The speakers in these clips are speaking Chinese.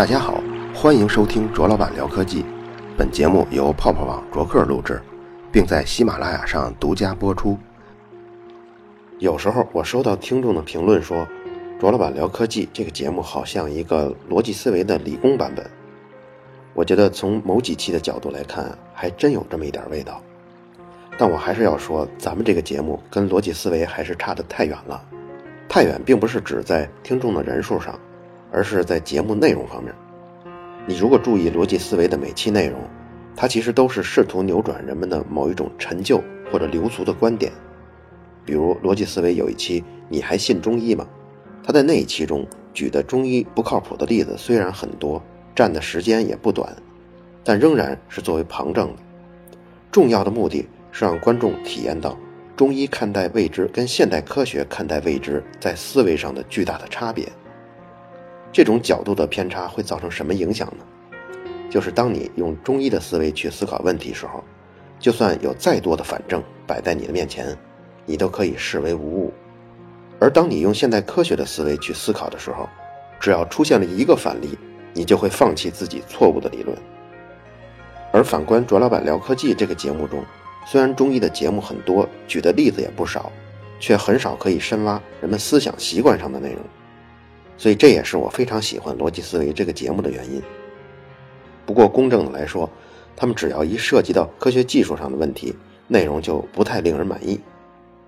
大家好，欢迎收听卓老板聊科技。本节目由泡泡网卓克录制，并在喜马拉雅上独家播出。有时候我收到听众的评论说，卓老板聊科技这个节目好像一个逻辑思维的理工版本。我觉得从某几期的角度来看，还真有这么一点味道。但我还是要说，咱们这个节目跟逻辑思维还是差得太远了。太远，并不是指在听众的人数上。而是在节目内容方面，你如果注意逻辑思维的每期内容，它其实都是试图扭转人们的某一种陈旧或者流俗的观点。比如逻辑思维有一期“你还信中医吗？”他在那一期中举的中医不靠谱的例子虽然很多，占的时间也不短，但仍然是作为旁证的。重要的目的是让观众体验到中医看待未知跟现代科学看待未知在思维上的巨大的差别。这种角度的偏差会造成什么影响呢？就是当你用中医的思维去思考问题时候，就算有再多的反证摆在你的面前，你都可以视为无物；而当你用现代科学的思维去思考的时候，只要出现了一个反例，你就会放弃自己错误的理论。而反观卓老板聊科技这个节目中，虽然中医的节目很多，举的例子也不少，却很少可以深挖人们思想习惯上的内容。所以这也是我非常喜欢逻辑思维这个节目的原因。不过公正的来说，他们只要一涉及到科学技术上的问题，内容就不太令人满意。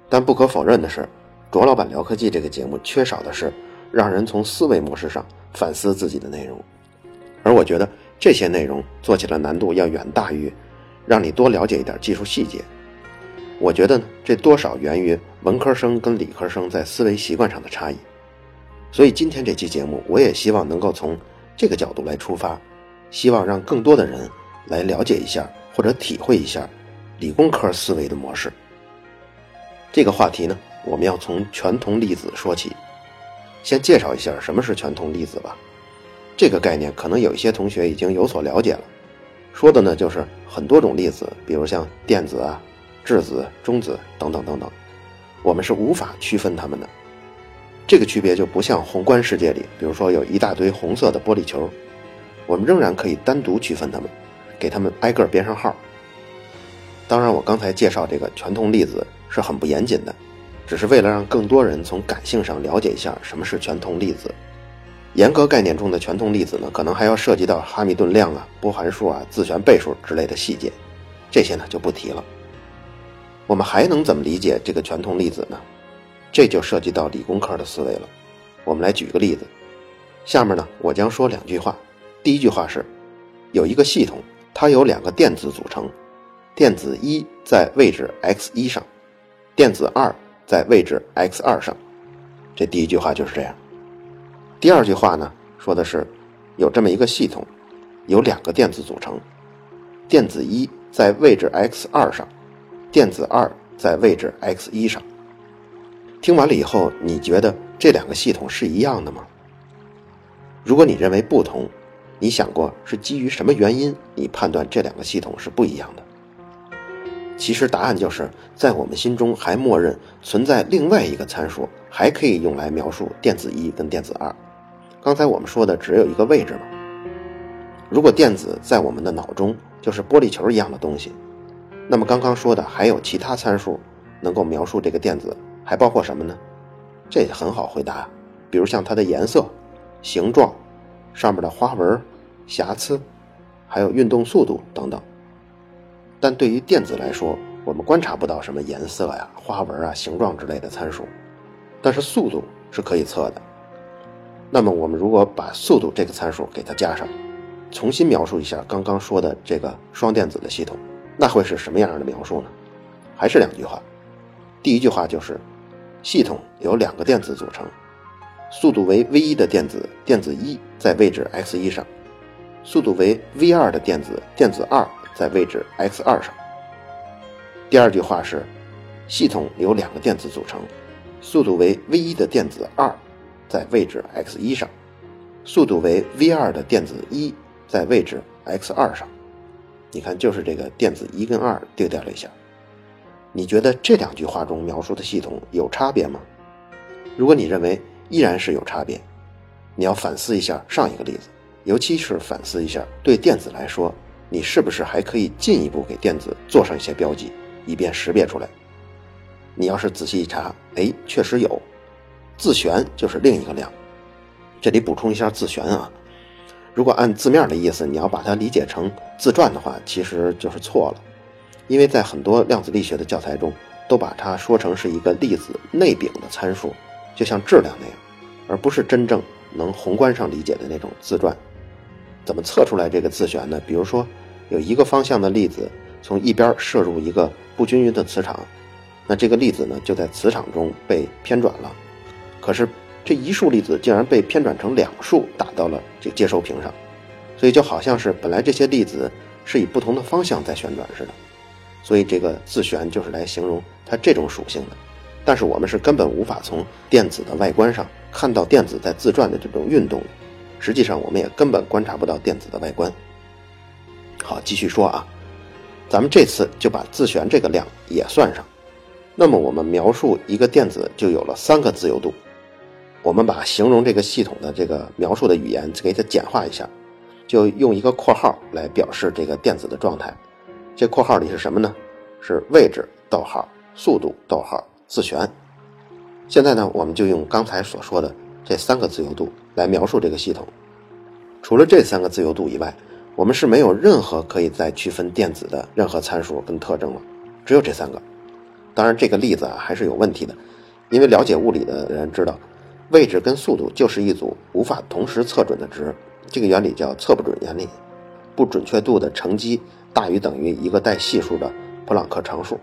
但不可否认的是，卓老板聊科技这个节目缺少的是让人从思维模式上反思自己的内容。而我觉得这些内容做起来难度要远大于让你多了解一点技术细节。我觉得呢，这多少源于文科生跟理科生在思维习惯上的差异。所以今天这期节目，我也希望能够从这个角度来出发，希望让更多的人来了解一下或者体会一下理工科思维的模式。这个话题呢，我们要从全同粒子说起。先介绍一下什么是全同粒子吧。这个概念可能有一些同学已经有所了解了，说的呢就是很多种粒子，比如像电子啊、质子、中子等等等等，我们是无法区分它们的。这个区别就不像宏观世界里，比如说有一大堆红色的玻璃球，我们仍然可以单独区分它们，给它们挨个编上号。当然，我刚才介绍这个全同粒子是很不严谨的，只是为了让更多人从感性上了解一下什么是全同粒子。严格概念中的全同粒子呢，可能还要涉及到哈密顿量啊、波函数啊、自旋倍数之类的细节，这些呢就不提了。我们还能怎么理解这个全同粒子呢？这就涉及到理工科的思维了。我们来举个例子，下面呢，我将说两句话。第一句话是，有一个系统，它由两个电子组成，电子一在位置 x 一上，电子二在位置 x 二上。这第一句话就是这样。第二句话呢，说的是，有这么一个系统，由两个电子组成，电子一在位置 x 二上，电子二在位置 x 一上。听完了以后，你觉得这两个系统是一样的吗？如果你认为不同，你想过是基于什么原因你判断这两个系统是不一样的？其实答案就是在我们心中还默认存在另外一个参数，还可以用来描述电子一跟电子二。刚才我们说的只有一个位置嘛。如果电子在我们的脑中就是玻璃球一样的东西，那么刚刚说的还有其他参数能够描述这个电子。还包括什么呢？这很好回答，比如像它的颜色、形状、上面的花纹、瑕疵，还有运动速度等等。但对于电子来说，我们观察不到什么颜色呀、花纹啊、形状之类的参数，但是速度是可以测的。那么我们如果把速度这个参数给它加上，重新描述一下刚刚说的这个双电子的系统，那会是什么样的描述呢？还是两句话，第一句话就是。系统由两个电子组成，速度为 v 一的电子，电子一在位置 x 一上；速度为 v 二的电子，电子二在位置 x 二上。第二句话是，系统由两个电子组成，速度为 v 一的电子二在位置 x 一上，速度为 v 二的电子一在位置 x 二上。你看，就是这个电子一跟二丢掉了一下。你觉得这两句话中描述的系统有差别吗？如果你认为依然是有差别，你要反思一下上一个例子，尤其是反思一下，对电子来说，你是不是还可以进一步给电子做上一些标记，以便识别出来？你要是仔细一查，哎，确实有，自旋就是另一个量。这里补充一下自旋啊，如果按字面的意思，你要把它理解成自转的话，其实就是错了，因为在很多量子力学的教材中，都把它说成是一个粒子内禀的参数，就像质量那样，而不是真正能宏观上理解的那种自转。怎么测出来这个自旋呢？比如说，有一个方向的粒子从一边射入一个不均匀的磁场，那这个粒子呢就在磁场中被偏转了。可是这一束粒子竟然被偏转成两束打到了这接收屏上，所以就好像是本来这些粒子是以不同的方向在旋转似的。所以这个自旋就是来形容它这种属性的。但是我们是根本无法从电子的外观上看到电子在自转的这种运动。实际上，我们也根本观察不到电子的外观。好，继续说啊，咱们这次就把自旋这个量也算上。那么，我们描述一个电子就有了三个自由度。我们把形容这个系统的这个描述的语言给它简化一下，就用一个括号来表示这个电子的状态。这括号里是什么呢？是位置逗号速度逗号自旋。现在呢，我们就用刚才所说的这三个自由度。来描述这个系统，除了这三个自由度以外，我们是没有任何可以再区分电子的任何参数跟特征了，只有这三个。当然，这个例子啊还是有问题的，因为了解物理的人知道，位置跟速度就是一组无法同时测准的值，这个原理叫测不准原理，不准确度的乘积大于等于一个带系数的普朗克常数。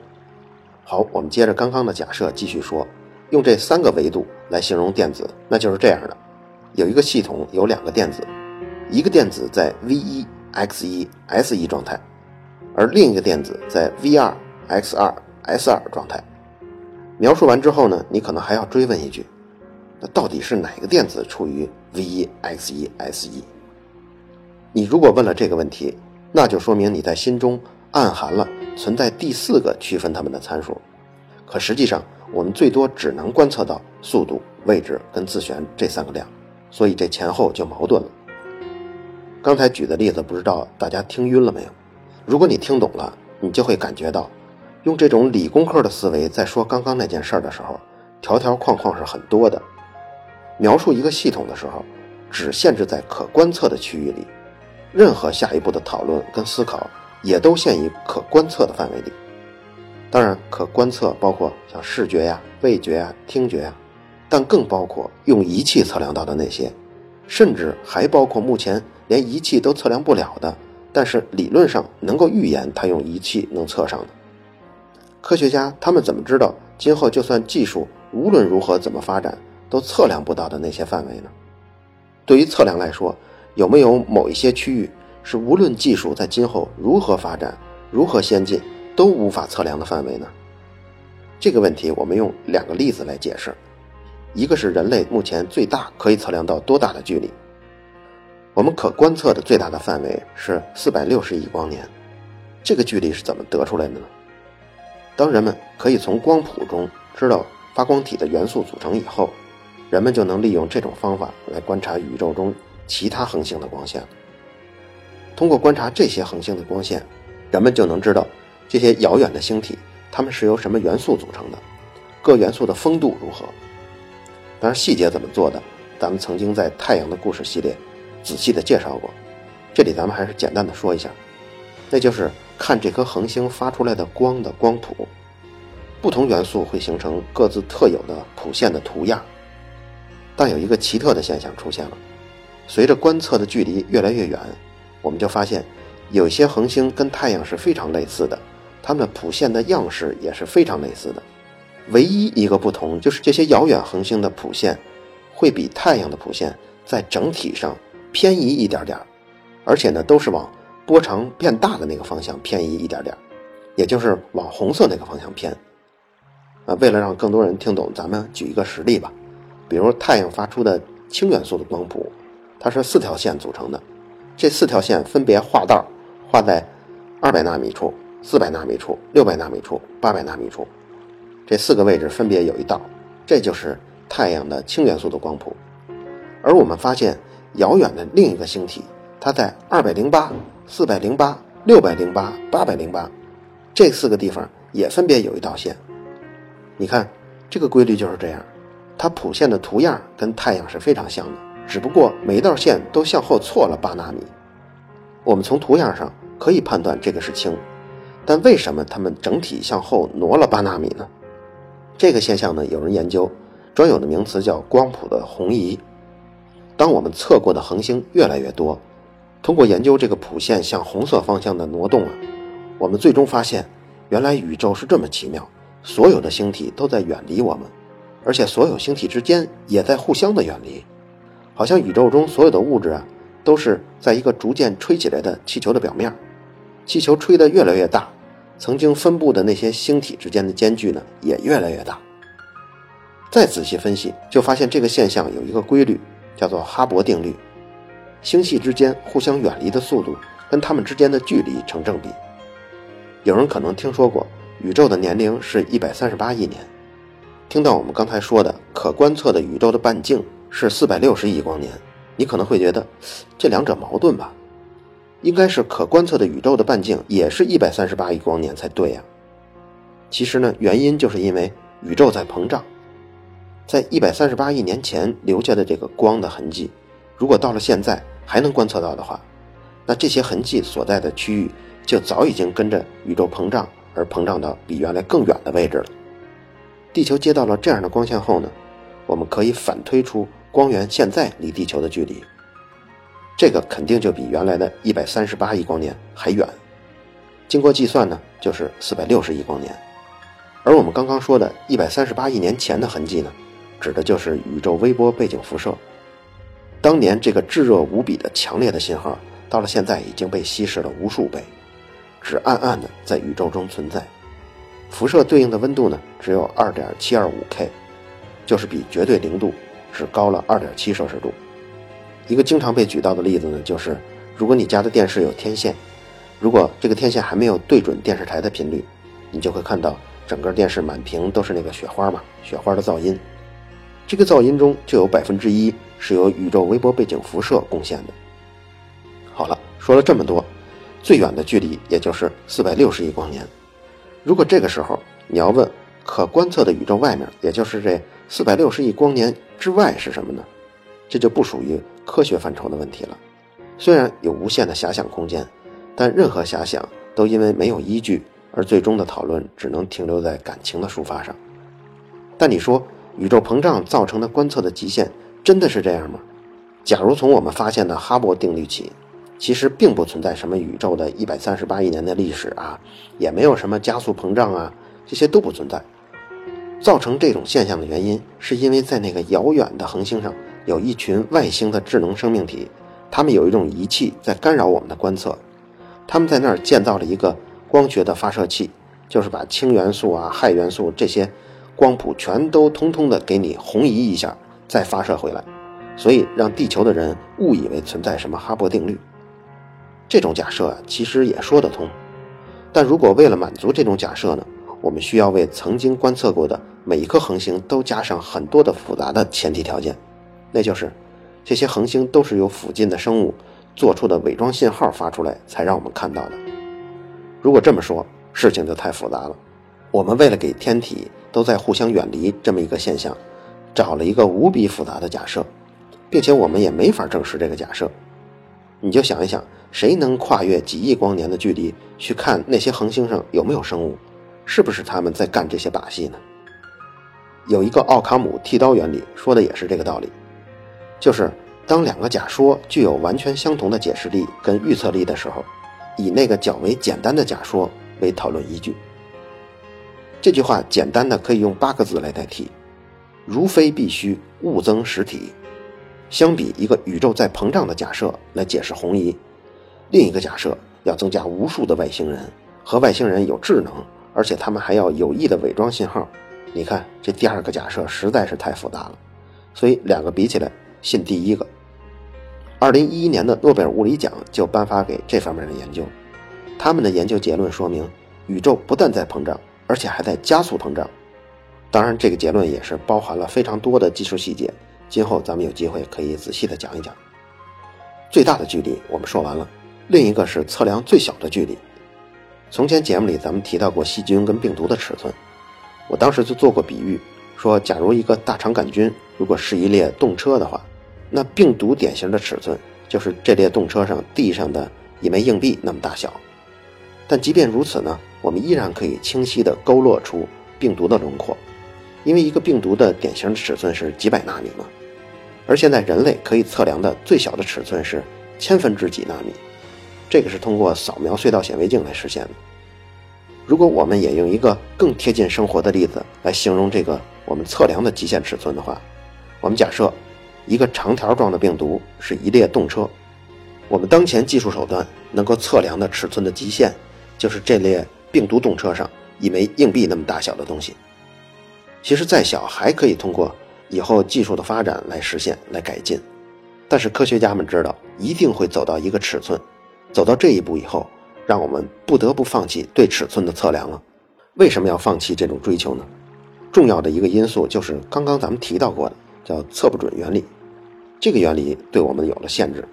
好，我们接着刚刚的假设继续说，用这三个维度来形容电子，那就是这样的。有一个系统有两个电子，一个电子在 v 一 x 一 s 一状态，而另一个电子在 v 二 x 二 s 二状态。描述完之后呢，你可能还要追问一句：那到底是哪个电子处于 v 一 x 一 s 一？你如果问了这个问题，那就说明你在心中暗含了存在第四个区分它们的参数。可实际上，我们最多只能观测到速度、位置跟自旋这三个量。所以这前后就矛盾了。刚才举的例子，不知道大家听晕了没有？如果你听懂了，你就会感觉到，用这种理工科的思维在说刚刚那件事的时候，条条框框是很多的。描述一个系统的时候，只限制在可观测的区域里，任何下一步的讨论跟思考也都限于可观测的范围里。当然，可观测包括像视觉呀、味觉呀、听觉呀。但更包括用仪器测量到的那些，甚至还包括目前连仪器都测量不了的，但是理论上能够预言它用仪器能测上的。科学家他们怎么知道今后就算技术无论如何怎么发展都测量不到的那些范围呢？对于测量来说，有没有某一些区域是无论技术在今后如何发展、如何先进都无法测量的范围呢？这个问题我们用两个例子来解释。一个是人类目前最大可以测量到多大的距离？我们可观测的最大的范围是四百六十亿光年。这个距离是怎么得出来的呢？当人们可以从光谱中知道发光体的元素组成以后，人们就能利用这种方法来观察宇宙中其他恒星的光线。通过观察这些恒星的光线，人们就能知道这些遥远的星体它们是由什么元素组成的，各元素的风度如何。当然，细节怎么做的，咱们曾经在《太阳的故事》系列仔细的介绍过。这里咱们还是简单的说一下，那就是看这颗恒星发出来的光的光谱，不同元素会形成各自特有的谱线的图样。但有一个奇特的现象出现了，随着观测的距离越来越远，我们就发现有些恒星跟太阳是非常类似的，它们谱线的样式也是非常类似的。唯一一个不同就是这些遥远恒星的谱线会比太阳的谱线在整体上偏移一点点，而且呢都是往波长变大的那个方向偏移一点点，也就是往红色那个方向偏。啊，为了让更多人听懂，咱们举一个实例吧。比如太阳发出的氢元素的光谱，它是四条线组成的，这四条线分别画道，画在二百纳米处、四百纳米处、六百纳米处、八百纳米处。这四个位置分别有一道，这就是太阳的氢元素的光谱。而我们发现，遥远的另一个星体，它在二百零八、四百零八、六百零八、八百零八这四个地方也分别有一道线。你看，这个规律就是这样，它谱线的图样跟太阳是非常像的，只不过每一道线都向后错了八纳米。我们从图样上可以判断这个是氢，但为什么它们整体向后挪了八纳米呢？这个现象呢，有人研究，专有的名词叫光谱的红移。当我们测过的恒星越来越多，通过研究这个谱线向红色方向的挪动啊，我们最终发现，原来宇宙是这么奇妙，所有的星体都在远离我们，而且所有星体之间也在互相的远离，好像宇宙中所有的物质啊，都是在一个逐渐吹起来的气球的表面，气球吹得越来越大，曾经分布的那些星体之间的间距呢，也越来越大。再仔细分析，就发现这个现象有一个规律。叫做哈勃定律，星系之间互相远离的速度跟它们之间的距离成正比。有人可能听说过，宇宙的年龄是一百三十八亿年。听到我们刚才说的可观测的宇宙的半径是四百六十亿光年，你可能会觉得这两者矛盾吧？应该是可观测的宇宙的半径也是一百三十八亿光年才对呀。其实呢，原因就是因为宇宙在膨胀。在一百三十八亿年前留下的这个光的痕迹，如果到了现在还能观测到的话，那这些痕迹所在的区域就早已经跟着宇宙膨胀而膨胀到比原来更远的位置了。地球接到了这样的光线后呢，我们可以反推出光源现在离地球的距离，这个肯定就比原来的一百三十八亿光年还远。经过计算呢，就是四百六十亿光年。而我们刚刚说的一百三十八亿年前的痕迹呢？指的就是宇宙微波背景辐射。当年这个炙热无比的强烈的信号，到了现在已经被稀释了无数倍，只暗暗的在宇宙中存在。辐射对应的温度呢，只有二点七二五 K，就是比绝对零度只高了二点七摄氏度。一个经常被举到的例子呢，就是如果你家的电视有天线，如果这个天线还没有对准电视台的频率，你就会看到整个电视满屏都是那个雪花嘛，雪花的噪音。这个噪音中就有百分之一是由宇宙微波背景辐射贡献的。好了，说了这么多，最远的距离也就是四百六十亿光年。如果这个时候你要问可观测的宇宙外面，也就是这四百六十亿光年之外是什么呢？这就不属于科学范畴的问题了。虽然有无限的遐想空间，但任何遐想都因为没有依据，而最终的讨论只能停留在感情的抒发上。但你说？宇宙膨胀造成的观测的极限真的是这样吗？假如从我们发现的哈勃定律起，其实并不存在什么宇宙的一百三十八亿年的历史啊，也没有什么加速膨胀啊，这些都不存在。造成这种现象的原因，是因为在那个遥远的恒星上有一群外星的智能生命体，他们有一种仪器在干扰我们的观测，他们在那儿建造了一个光学的发射器，就是把氢元素啊、氦元素这些。光谱全都通通的给你红移一下，再发射回来，所以让地球的人误以为存在什么哈勃定律。这种假设啊，其实也说得通。但如果为了满足这种假设呢，我们需要为曾经观测过的每一颗恒星都加上很多的复杂的前提条件，那就是这些恒星都是由附近的生物做出的伪装信号发出来才让我们看到的。如果这么说，事情就太复杂了。我们为了给天体都在互相远离这么一个现象，找了一个无比复杂的假设，并且我们也没法证实这个假设。你就想一想，谁能跨越几亿光年的距离去看那些恒星上有没有生物？是不是他们在干这些把戏呢？有一个奥卡姆剃刀原理，说的也是这个道理，就是当两个假说具有完全相同的解释力跟预测力的时候，以那个较为简单的假说为讨论依据。这句话简单的可以用八个字来代替：如非必须，勿增实体。相比一个宇宙在膨胀的假设来解释红移，另一个假设要增加无数的外星人和外星人有智能，而且他们还要有意的伪装信号。你看这第二个假设实在是太复杂了，所以两个比起来，信第一个。二零一一年的诺贝尔物理奖就颁发给这方面的研究，他们的研究结论说明，宇宙不但在膨胀。而且还在加速膨胀，当然，这个结论也是包含了非常多的技术细节。今后咱们有机会可以仔细的讲一讲。最大的距离，我们说完了，另一个是测量最小的距离。从前节目里咱们提到过细菌跟病毒的尺寸，我当时就做过比喻，说假如一个大肠杆菌如果是一列动车的话，那病毒典型的尺寸就是这列动车上地上的一枚硬币那么大小。但即便如此呢，我们依然可以清晰地勾勒出病毒的轮廓，因为一个病毒的典型的尺寸是几百纳米嘛。而现在人类可以测量的最小的尺寸是千分之几纳米。这个是通过扫描隧道显微镜来实现的。如果我们也用一个更贴近生活的例子来形容这个我们测量的极限尺寸的话，我们假设一个长条状的病毒是一列动车，我们当前技术手段能够测量的尺寸的极限，就是这列病毒动车上一枚硬币那么大小的东西。其实再小还可以通过以后技术的发展来实现来改进，但是科学家们知道一定会走到一个尺寸。走到这一步以后，让我们不得不放弃对尺寸的测量了。为什么要放弃这种追求呢？重要的一个因素就是刚刚咱们提到过的，叫测不准原理。这个原理对我们有了限制。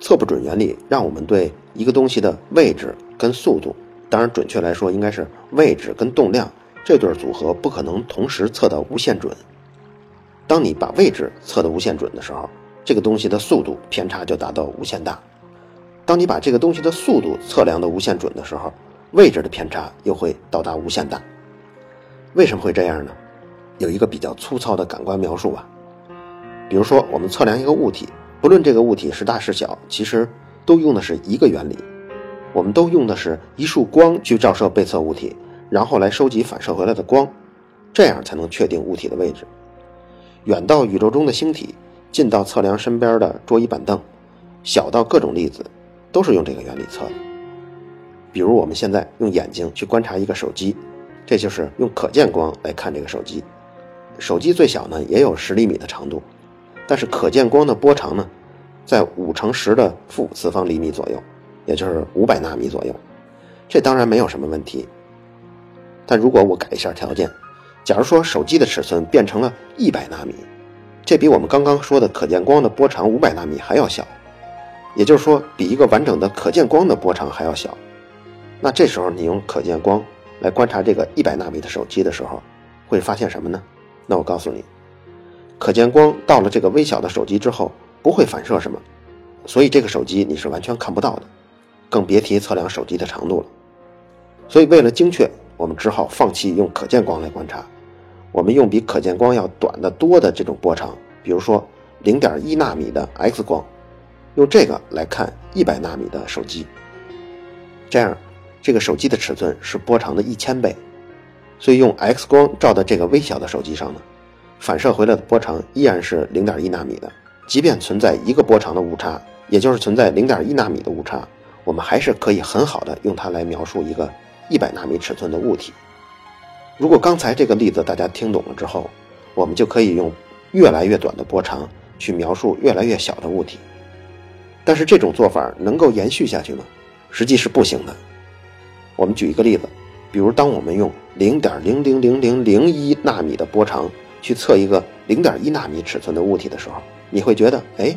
测不准原理让我们对一个东西的位置跟速度，当然准确来说应该是位置跟动量这对组合不可能同时测到无限准。当你把位置测得无限准的时候，这个东西的速度偏差就达到无限大。当你把这个东西的速度测量的无限准的时候，位置的偏差又会到达无限大。为什么会这样呢？有一个比较粗糙的感官描述吧。比如说，我们测量一个物体，不论这个物体是大是小，其实都用的是一个原理。我们都用的是一束光去照射被测物体，然后来收集反射回来的光，这样才能确定物体的位置。远到宇宙中的星体，近到测量身边的桌椅板凳，小到各种粒子。都是用这个原理测的。比如我们现在用眼睛去观察一个手机，这就是用可见光来看这个手机。手机最小呢也有十厘米的长度，但是可见光的波长呢，在五乘十的负五次方厘米左右，也就是五百纳米左右。这当然没有什么问题。但如果我改一下条件，假如说手机的尺寸变成了一百纳米，这比我们刚刚说的可见光的波长五百纳米还要小。也就是说，比一个完整的可见光的波长还要小。那这时候你用可见光来观察这个一百纳米的手机的时候，会发现什么呢？那我告诉你，可见光到了这个微小的手机之后，不会反射什么，所以这个手机你是完全看不到的，更别提测量手机的长度了。所以为了精确，我们只好放弃用可见光来观察，我们用比可见光要短得多的这种波长，比如说零点一纳米的 X 光。用这个来看一百纳米的手机，这样，这个手机的尺寸是波长的一千倍，所以用 X 光照在这个微小的手机上呢，反射回来的波长依然是零点一纳米的。即便存在一个波长的误差，也就是存在零点一纳米的误差，我们还是可以很好的用它来描述一个一百纳米尺寸的物体。如果刚才这个例子大家听懂了之后，我们就可以用越来越短的波长去描述越来越小的物体。但是这种做法能够延续下去吗？实际是不行的。我们举一个例子，比如当我们用零点零零零零零一纳米的波长去测一个零点一纳米尺寸的物体的时候，你会觉得，哎，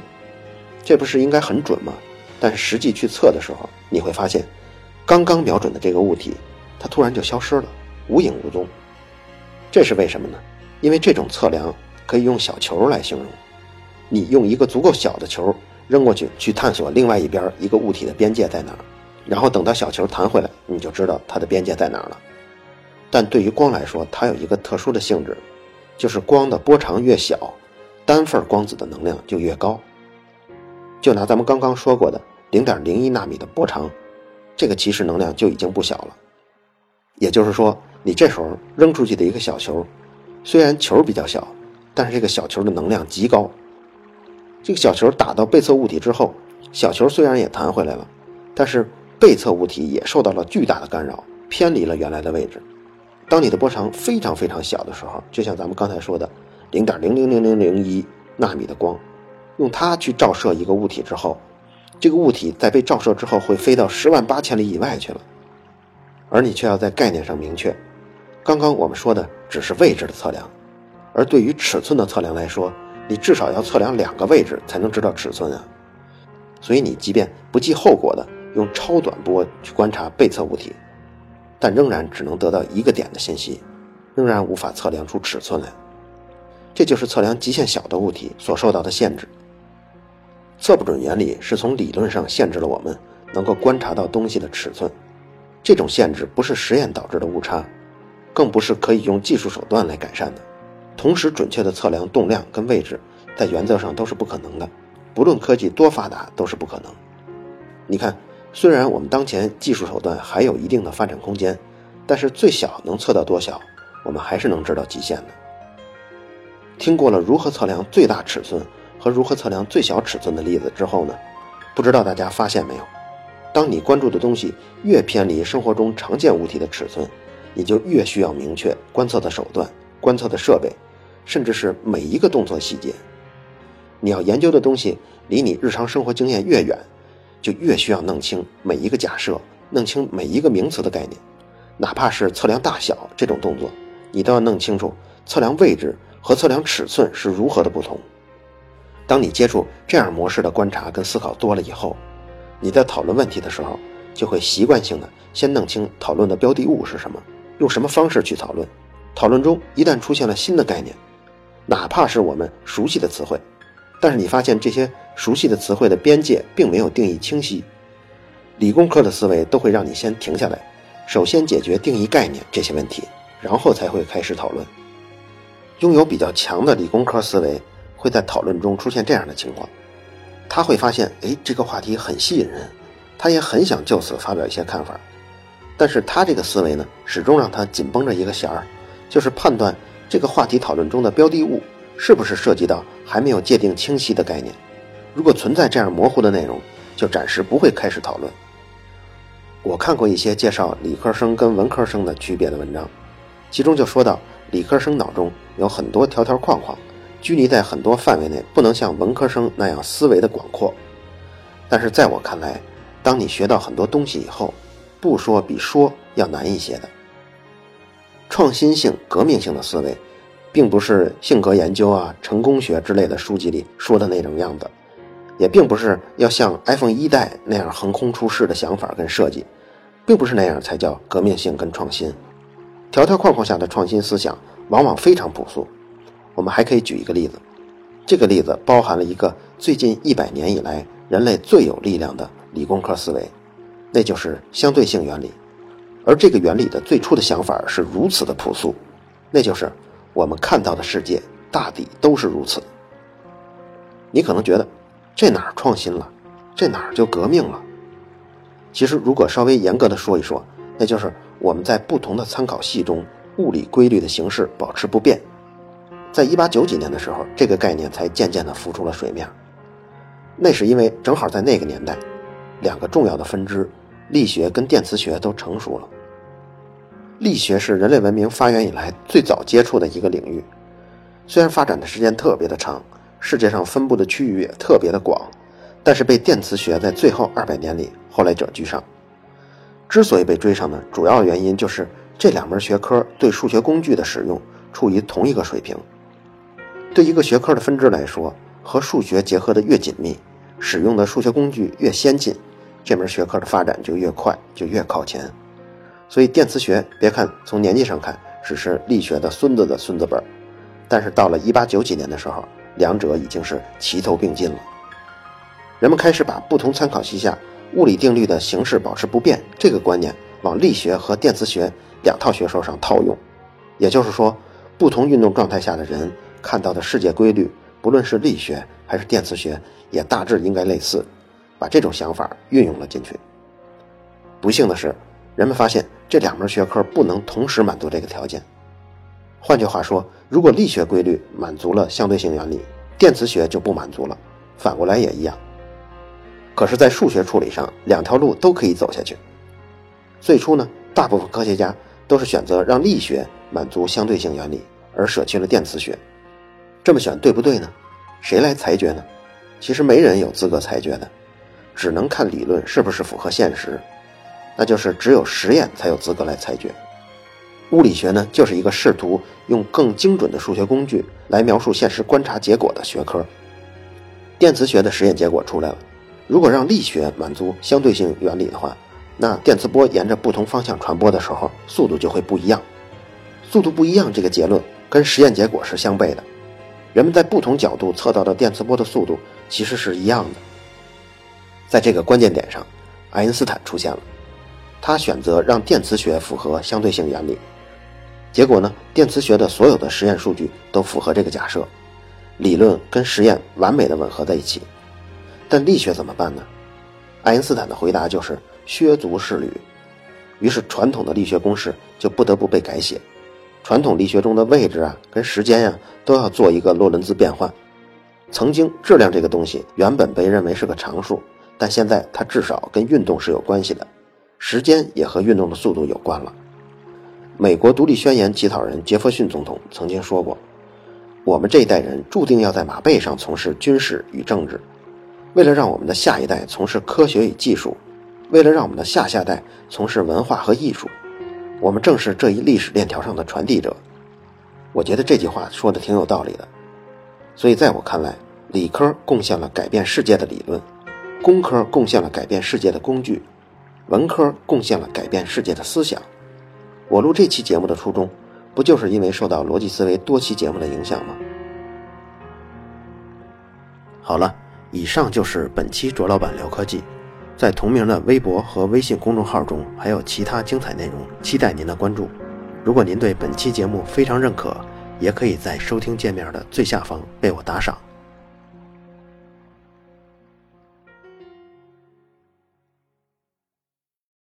这不是应该很准吗？但是实际去测的时候，你会发现，刚刚瞄准的这个物体，它突然就消失了，无影无踪。这是为什么呢？因为这种测量可以用小球来形容，你用一个足够小的球。扔过去，去探索另外一边一个物体的边界在哪儿，然后等到小球弹回来，你就知道它的边界在哪儿了。但对于光来说，它有一个特殊的性质，就是光的波长越小，单份光子的能量就越高。就拿咱们刚刚说过的零点零一纳米的波长，这个其实能量就已经不小了。也就是说，你这时候扔出去的一个小球，虽然球比较小，但是这个小球的能量极高。这个小球打到被测物体之后，小球虽然也弹回来了，但是被测物体也受到了巨大的干扰，偏离了原来的位置。当你的波长非常非常小的时候，就像咱们刚才说的，零点零零零零零一纳米的光，用它去照射一个物体之后，这个物体在被照射之后会飞到十万八千里以外去了，而你却要在概念上明确，刚刚我们说的只是位置的测量，而对于尺寸的测量来说。你至少要测量两个位置才能知道尺寸啊！所以你即便不计后果的用超短波去观察被测物体，但仍然只能得到一个点的信息，仍然无法测量出尺寸来。这就是测量极限小的物体所受到的限制。测不准原理是从理论上限制了我们能够观察到东西的尺寸。这种限制不是实验导致的误差，更不是可以用技术手段来改善的。同时准确的测量动量跟位置，在原则上都是不可能的，不论科技多发达都是不可能。你看，虽然我们当前技术手段还有一定的发展空间，但是最小能测到多小，我们还是能知道极限的。听过了如何测量最大尺寸和如何测量最小尺寸的例子之后呢，不知道大家发现没有？当你关注的东西越偏离生活中常见物体的尺寸，你就越需要明确观测的手段、观测的设备。甚至是每一个动作细节，你要研究的东西离你日常生活经验越远，就越需要弄清每一个假设，弄清每一个名词的概念。哪怕是测量大小这种动作，你都要弄清楚测量位置和测量尺寸是如何的不同。当你接触这样模式的观察跟思考多了以后，你在讨论问题的时候，就会习惯性的先弄清讨论的标的物是什么，用什么方式去讨论。讨论中一旦出现了新的概念，哪怕是我们熟悉的词汇，但是你发现这些熟悉的词汇的边界并没有定义清晰。理工科的思维都会让你先停下来，首先解决定义概念这些问题，然后才会开始讨论。拥有比较强的理工科思维，会在讨论中出现这样的情况：他会发现，哎，这个话题很吸引人，他也很想就此发表一些看法，但是他这个思维呢，始终让他紧绷着一个弦儿，就是判断。这个话题讨论中的标的物是不是涉及到还没有界定清晰的概念？如果存在这样模糊的内容，就暂时不会开始讨论。我看过一些介绍理科生跟文科生的区别的文章，其中就说到，理科生脑中有很多条条框框，拘泥在很多范围内，不能像文科生那样思维的广阔。但是在我看来，当你学到很多东西以后，不说比说要难一些的。创新性、革命性的思维，并不是性格研究啊、成功学之类的书籍里说的那种样子，也并不是要像 iPhone 一代那样横空出世的想法跟设计，并不是那样才叫革命性跟创新。条条框框下的创新思想往往非常朴素。我们还可以举一个例子，这个例子包含了一个最近一百年以来人类最有力量的理工科思维，那就是相对性原理。而这个原理的最初的想法是如此的朴素，那就是我们看到的世界大抵都是如此。你可能觉得这哪儿创新了，这哪儿就革命了？其实，如果稍微严格的说一说，那就是我们在不同的参考系中，物理规律的形式保持不变。在一八九几年的时候，这个概念才渐渐地浮出了水面。那是因为正好在那个年代，两个重要的分支——力学跟电磁学都成熟了。力学是人类文明发源以来最早接触的一个领域，虽然发展的时间特别的长，世界上分布的区域也特别的广，但是被电磁学在最后二百年里后来者居上。之所以被追上呢，主要原因就是这两门学科对数学工具的使用处于同一个水平。对一个学科的分支来说，和数学结合的越紧密，使用的数学工具越先进，这门学科的发展就越快，就越靠前。所以电磁学，别看从年纪上看只是力学的孙子的孙子辈儿，但是到了一八九几年的时候，两者已经是齐头并进了。人们开始把不同参考系下物理定律的形式保持不变这个观念往力学和电磁学两套学说上套用，也就是说，不同运动状态下的人看到的世界规律，不论是力学还是电磁学，也大致应该类似，把这种想法运用了进去。不幸的是。人们发现这两门学科不能同时满足这个条件。换句话说，如果力学规律满足了相对性原理，电磁学就不满足了。反过来也一样。可是，在数学处理上，两条路都可以走下去。最初呢，大部分科学家都是选择让力学满足相对性原理，而舍弃了电磁学。这么选对不对呢？谁来裁决呢？其实没人有资格裁决的，只能看理论是不是符合现实。那就是只有实验才有资格来裁决。物理学呢，就是一个试图用更精准的数学工具来描述现实观察结果的学科。电磁学的实验结果出来了，如果让力学满足相对性原理的话，那电磁波沿着不同方向传播的时候，速度就会不一样。速度不一样这个结论跟实验结果是相悖的。人们在不同角度测到的电磁波的速度其实是一样的。在这个关键点上，爱因斯坦出现了。他选择让电磁学符合相对性原理，结果呢，电磁学的所有的实验数据都符合这个假设，理论跟实验完美的吻合在一起。但力学怎么办呢？爱因斯坦的回答就是削足适履，于是传统的力学公式就不得不被改写。传统力学中的位置啊，跟时间呀，都要做一个洛伦兹变换。曾经质量这个东西原本被认为是个常数，但现在它至少跟运动是有关系的。时间也和运动的速度有关了。美国独立宣言起草人杰弗逊总统曾经说过：“我们这一代人注定要在马背上从事军事与政治，为了让我们的下一代从事科学与技术，为了让我们的下下代从事文化和艺术，我们正是这一历史链条上的传递者。”我觉得这句话说的挺有道理的。所以在我看来，理科贡献了改变世界的理论，工科贡献了改变世界的工具。文科贡献了改变世界的思想。我录这期节目的初衷，不就是因为受到逻辑思维多期节目的影响吗？好了，以上就是本期卓老板聊科技。在同名的微博和微信公众号中，还有其他精彩内容，期待您的关注。如果您对本期节目非常认可，也可以在收听界面的最下方为我打赏。